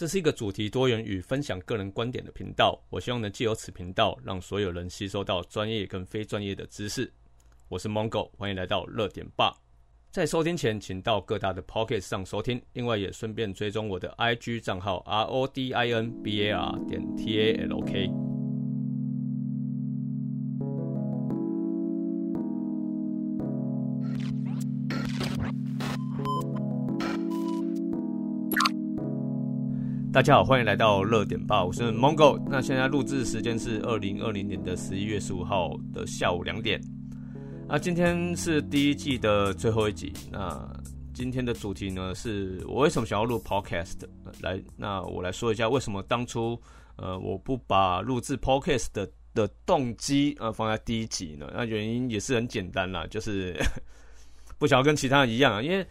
这是一个主题多元与分享个人观点的频道。我希望能借由此频道，让所有人吸收到专业跟非专业的知识。我是 Mongo，欢迎来到热点吧。在收听前，请到各大的 Pocket 上收听，另外也顺便追踪我的 IG 账号 R O D I N B A R 点 T A L K。大家好，欢迎来到热点吧，我是 Mongo。那现在录制时间是二零二零年的十一月十五号的下午两点。那今天是第一季的最后一集。那今天的主题呢，是我为什么想要录 Podcast 来？那我来说一下为什么当初呃我不把录制 Podcast 的的动机呃放在第一集呢？那原因也是很简单啦，就是 不想要跟其他人一样啊，因为。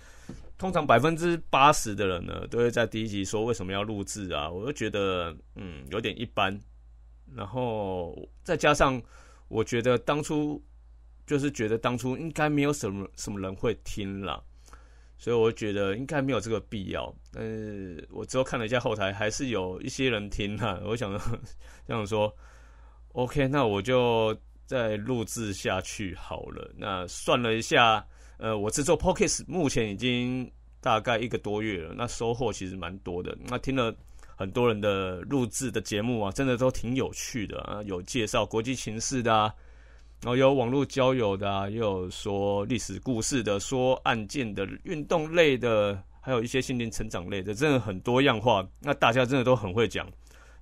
通常百分之八十的人呢，都会在第一集说为什么要录制啊？我就觉得嗯有点一般，然后再加上我觉得当初就是觉得当初应该没有什么什么人会听了，所以我觉得应该没有这个必要。但是我之后看了一下后台，还是有一些人听了。我想这样 说，OK，那我就再录制下去好了。那算了一下。呃，我制作 Podcast 目前已经大概一个多月了，那收获其实蛮多的。那听了很多人的录制的节目啊，真的都挺有趣的啊，有介绍国际情势的，啊，然后有网络交友的，啊，也有说历史故事的，说案件的，运动类的，还有一些心灵成长类的，真的很多样化。那大家真的都很会讲。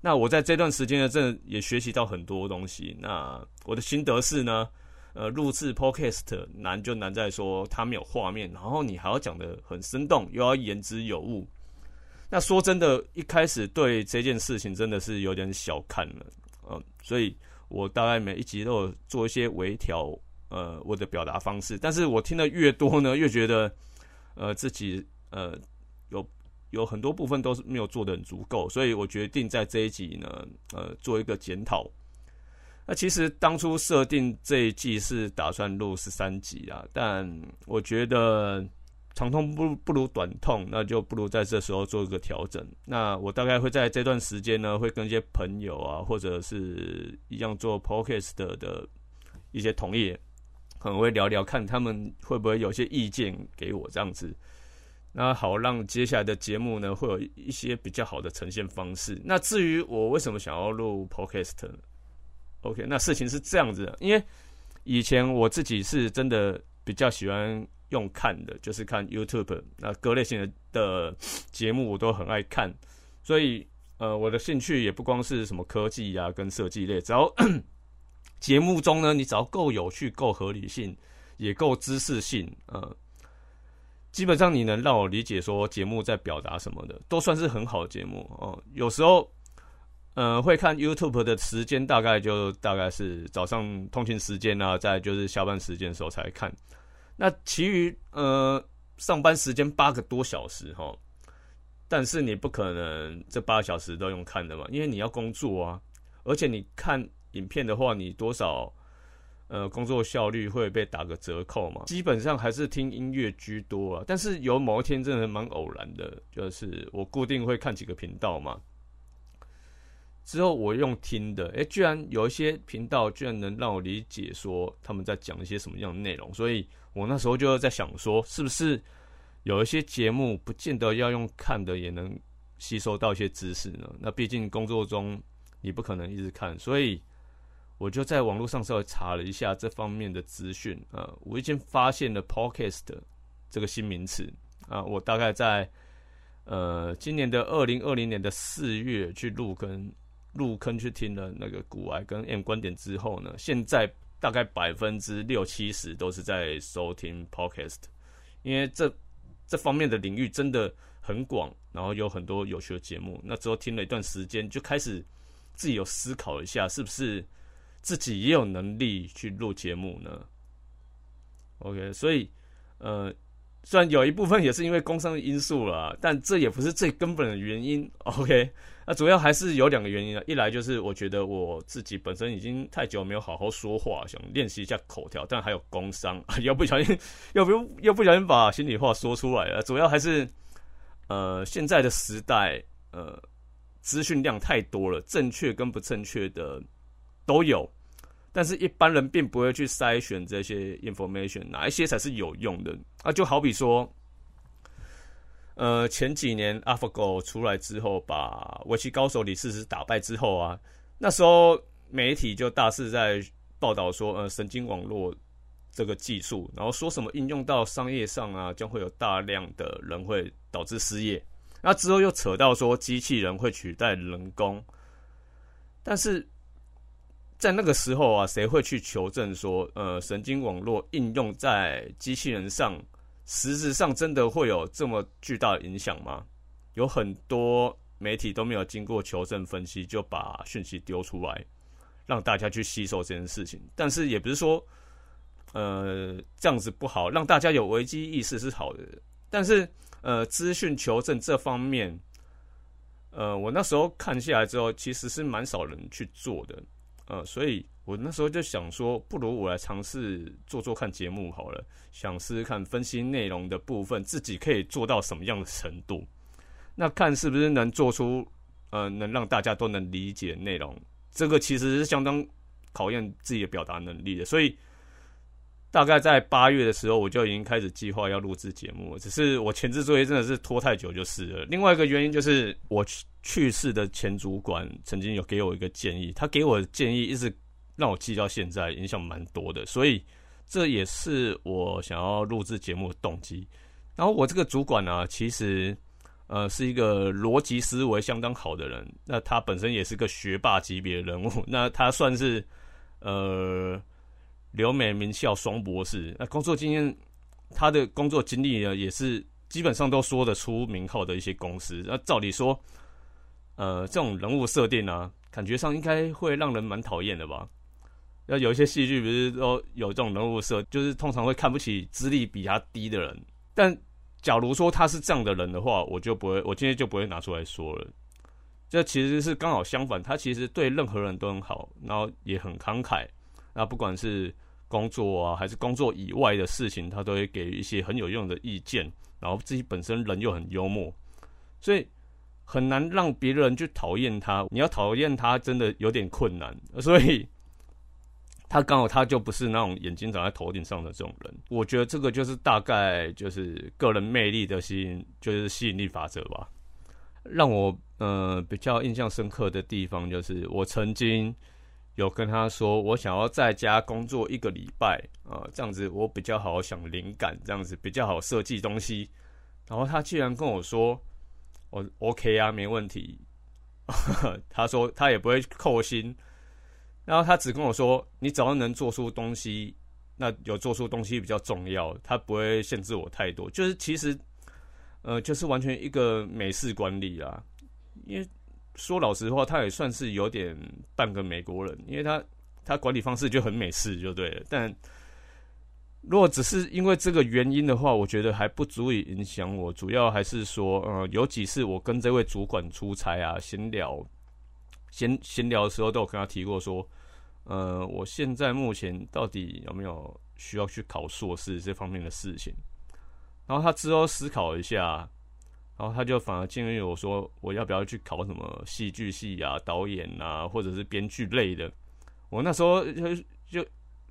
那我在这段时间呢，真的也学习到很多东西。那我的心得是呢。呃，录制 podcast 难就难在说它没有画面，然后你还要讲的很生动，又要言之有物。那说真的，一开始对这件事情真的是有点小看了，嗯，所以我大概每一集都有做一些微调，呃，我的表达方式。但是我听的越多呢，越觉得，呃，自己呃有有很多部分都是没有做的很足够，所以我决定在这一集呢，呃，做一个检讨。那其实当初设定这一季是打算录十三集啊，但我觉得长痛不不如短痛，那就不如在这时候做一个调整。那我大概会在这段时间呢，会跟一些朋友啊，或者是一样做 podcast 的一些同业，可能会聊聊，看他们会不会有些意见给我这样子。那好，让接下来的节目呢，会有一些比较好的呈现方式。那至于我为什么想要录 pocast OK，那事情是这样子的，因为以前我自己是真的比较喜欢用看的，就是看 YouTube 那各类型的的节目我都很爱看，所以呃我的兴趣也不光是什么科技呀跟设计类，只要 节目中呢你只要够有趣、够合理性、也够知识性，呃，基本上你能让我理解说节目在表达什么的，都算是很好的节目哦。有时候。呃，会看 YouTube 的时间大概就大概是早上通勤时间啊，再就是下班时间的时候才看。那其余呃上班时间八个多小时哈，但是你不可能这八个小时都用看的嘛，因为你要工作啊，而且你看影片的话，你多少呃工作效率会被打个折扣嘛。基本上还是听音乐居多啊，但是有某一天真的蛮偶然的，就是我固定会看几个频道嘛。之后我用听的，诶，居然有一些频道居然能让我理解说他们在讲一些什么样的内容，所以我那时候就在想说，是不是有一些节目不见得要用看的也能吸收到一些知识呢？那毕竟工作中你不可能一直看，所以我就在网络上稍微查了一下这方面的资讯啊，我已经发现了 podcast 这个新名词啊，我大概在呃今年的二零二零年的四月去录跟。入坑去听了那个古癌跟 M 观点之后呢，现在大概百分之六七十都是在收听 Podcast，因为这这方面的领域真的很广，然后有很多有趣的节目。那之后听了一段时间，就开始自己有思考一下，是不是自己也有能力去录节目呢？OK，所以呃。虽然有一部分也是因为工伤的因素了，但这也不是最根本的原因。OK，那主要还是有两个原因啊。一来就是我觉得我自己本身已经太久没有好好说话，想练习一下口条，但还有工伤，又不小心，又不又不小心把心里话说出来了。主要还是呃现在的时代，呃资讯量太多了，正确跟不正确的都有，但是一般人并不会去筛选这些 information，哪一些才是有用的啊？就好比说，呃，前几年 AlphaGo 出来之后，把围棋高手李世石打败之后啊，那时候媒体就大肆在报道说，呃，神经网络这个技术，然后说什么应用到商业上啊，将会有大量的人会导致失业。那之后又扯到说机器人会取代人工，但是在那个时候啊，谁会去求证说，呃，神经网络应用在机器人上，实质上真的会有这么巨大的影响吗？有很多媒体都没有经过求证分析，就把讯息丢出来，让大家去吸收这件事情。但是也不是说，呃，这样子不好，让大家有危机意识是好的，但是。呃，资讯求证这方面，呃，我那时候看下来之后，其实是蛮少人去做的，呃，所以我那时候就想说，不如我来尝试做做看节目好了，想试试看分析内容的部分，自己可以做到什么样的程度，那看是不是能做出，呃，能让大家都能理解内容，这个其实是相当考验自己的表达能力的，所以。大概在八月的时候，我就已经开始计划要录制节目，只是我前置作业真的是拖太久就是了。另外一个原因就是我去世的前主管曾经有给我一个建议，他给我的建议一直让我记到现在，影响蛮多的，所以这也是我想要录制节目的动机。然后我这个主管呢，其实呃是一个逻辑思维相当好的人，那他本身也是个学霸级别人物，那他算是呃。留美名校双博士，那工作经验，他的工作经历呢，也是基本上都说得出名号的一些公司。那照理说，呃，这种人物设定啊，感觉上应该会让人蛮讨厌的吧？要有一些戏剧不是都有这种人物设，就是通常会看不起资历比他低的人。但假如说他是这样的人的话，我就不会，我今天就不会拿出来说了。这其实是刚好相反，他其实对任何人都很好，然后也很慷慨。那不管是工作啊，还是工作以外的事情，他都会给一些很有用的意见。然后自己本身人又很幽默，所以很难让别人去讨厌他。你要讨厌他，真的有点困难。所以他刚好他就不是那种眼睛长在头顶上的这种人。我觉得这个就是大概就是个人魅力的吸引，就是吸引力法则吧。让我呃比较印象深刻的地方，就是我曾经。有跟他说，我想要在家工作一个礼拜啊，这样子我比较好想灵感，这样子比较好设计东西。然后他居然跟我说，我 OK 啊，没问题。他说他也不会扣薪，然后他只跟我说，你只要能做出东西，那有做出东西比较重要，他不会限制我太多。就是其实，呃，就是完全一个美式管理啊，因为。说老实话，他也算是有点半个美国人，因为他他管理方式就很美式，就对了。但如果只是因为这个原因的话，我觉得还不足以影响我。主要还是说，呃，有几次我跟这位主管出差啊，闲聊，闲闲聊的时候都有跟他提过说，呃，我现在目前到底有没有需要去考硕士这方面的事情？然后他之后思考一下。然后他就反而建议我说，我要不要去考什么戏剧系啊、导演啊，或者是编剧类的？我那时候就就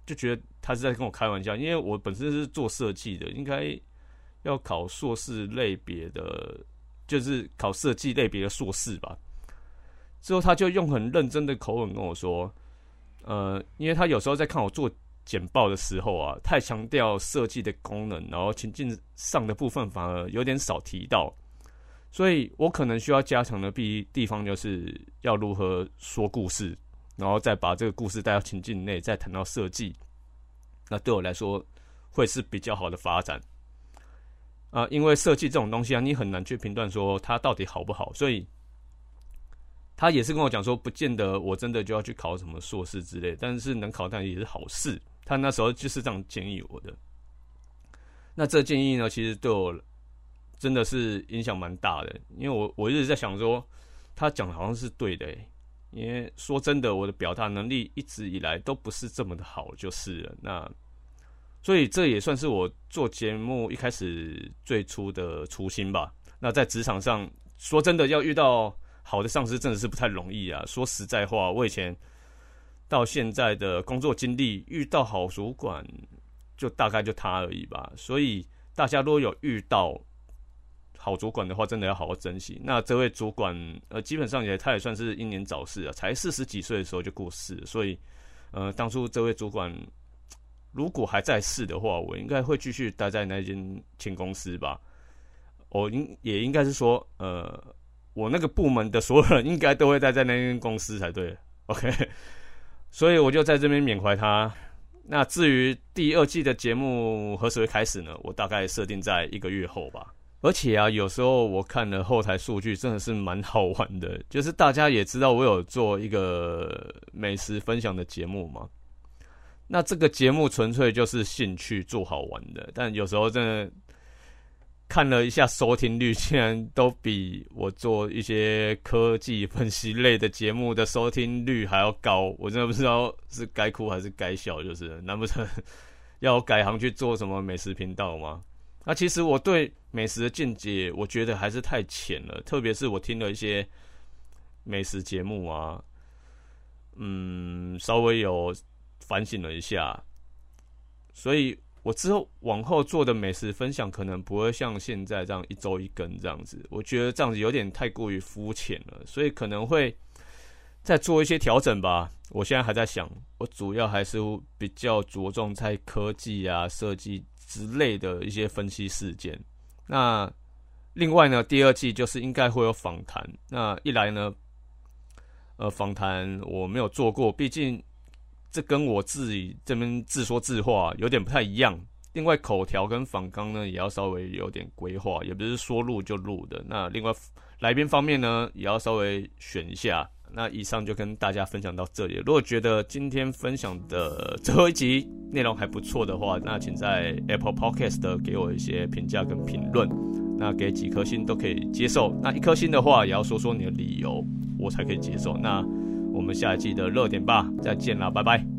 就觉得他是在跟我开玩笑，因为我本身是做设计的，应该要考硕士类别的，就是考设计类别的硕士吧。之后他就用很认真的口吻跟我说，呃，因为他有时候在看我做简报的时候啊，太强调设计的功能，然后情境上的部分反而有点少提到。所以我可能需要加强的地地方，就是要如何说故事，然后再把这个故事带到情境内，再谈到设计。那对我来说会是比较好的发展啊，因为设计这种东西啊，你很难去评断说它到底好不好。所以他也是跟我讲说，不见得我真的就要去考什么硕士之类，但是能考上也是好事。他那时候就是这样建议我的。那这建议呢，其实对我。真的是影响蛮大的，因为我我一直在想说，他讲的好像是对的，因为说真的，我的表达能力一直以来都不是这么的好，就是了。那所以这也算是我做节目一开始最初的初心吧。那在职场上，说真的，要遇到好的上司真的是不太容易啊。说实在话，我以前到现在的工作经历，遇到好主管就大概就他而已吧。所以大家如果有遇到好主管的话，真的要好好珍惜。那这位主管呃，基本上也他也算是英年早逝啊，才四十几岁的时候就过世，所以呃，当初这位主管。如果还在世的话，我应该会继续待在那间前公司吧。我应也应该是说，呃，我那个部门的所有人应该都会待在那间公司才对。OK，所以我就在这边缅怀他。那至于第二季的节目何时会开始呢？我大概设定在一个月后吧。而且啊，有时候我看了后台数据，真的是蛮好玩的。就是大家也知道，我有做一个美食分享的节目嘛。那这个节目纯粹就是兴趣做好玩的，但有时候真的看了一下收听率，竟然都比我做一些科技分析类的节目的收听率还要高，我真的不知道是该哭还是该笑，就是难不成要改行去做什么美食频道吗？那其实我对美食的见解，我觉得还是太浅了，特别是我听了一些美食节目啊，嗯，稍微有。反省了一下，所以我之后往后做的美食分享可能不会像现在这样一周一根这样子，我觉得这样子有点太过于肤浅了，所以可能会再做一些调整吧。我现在还在想，我主要还是比较着重在科技啊、设计之类的一些分析事件。那另外呢，第二季就是应该会有访谈。那一来呢，呃，访谈我没有做过，毕竟。这跟我自己这边自说自话有点不太一样。另外，口条跟访纲呢，也要稍微有点规划，也不是说录就录的。那另外，来宾方面呢，也要稍微选一下。那以上就跟大家分享到这里。如果觉得今天分享的 最后一集内容还不错的话，那请在 Apple Podcast 给我一些评价跟评论。那给几颗星都可以接受。那一颗星的话，也要说说你的理由，我才可以接受。那。我们下一季的热点吧，再见啦，拜拜。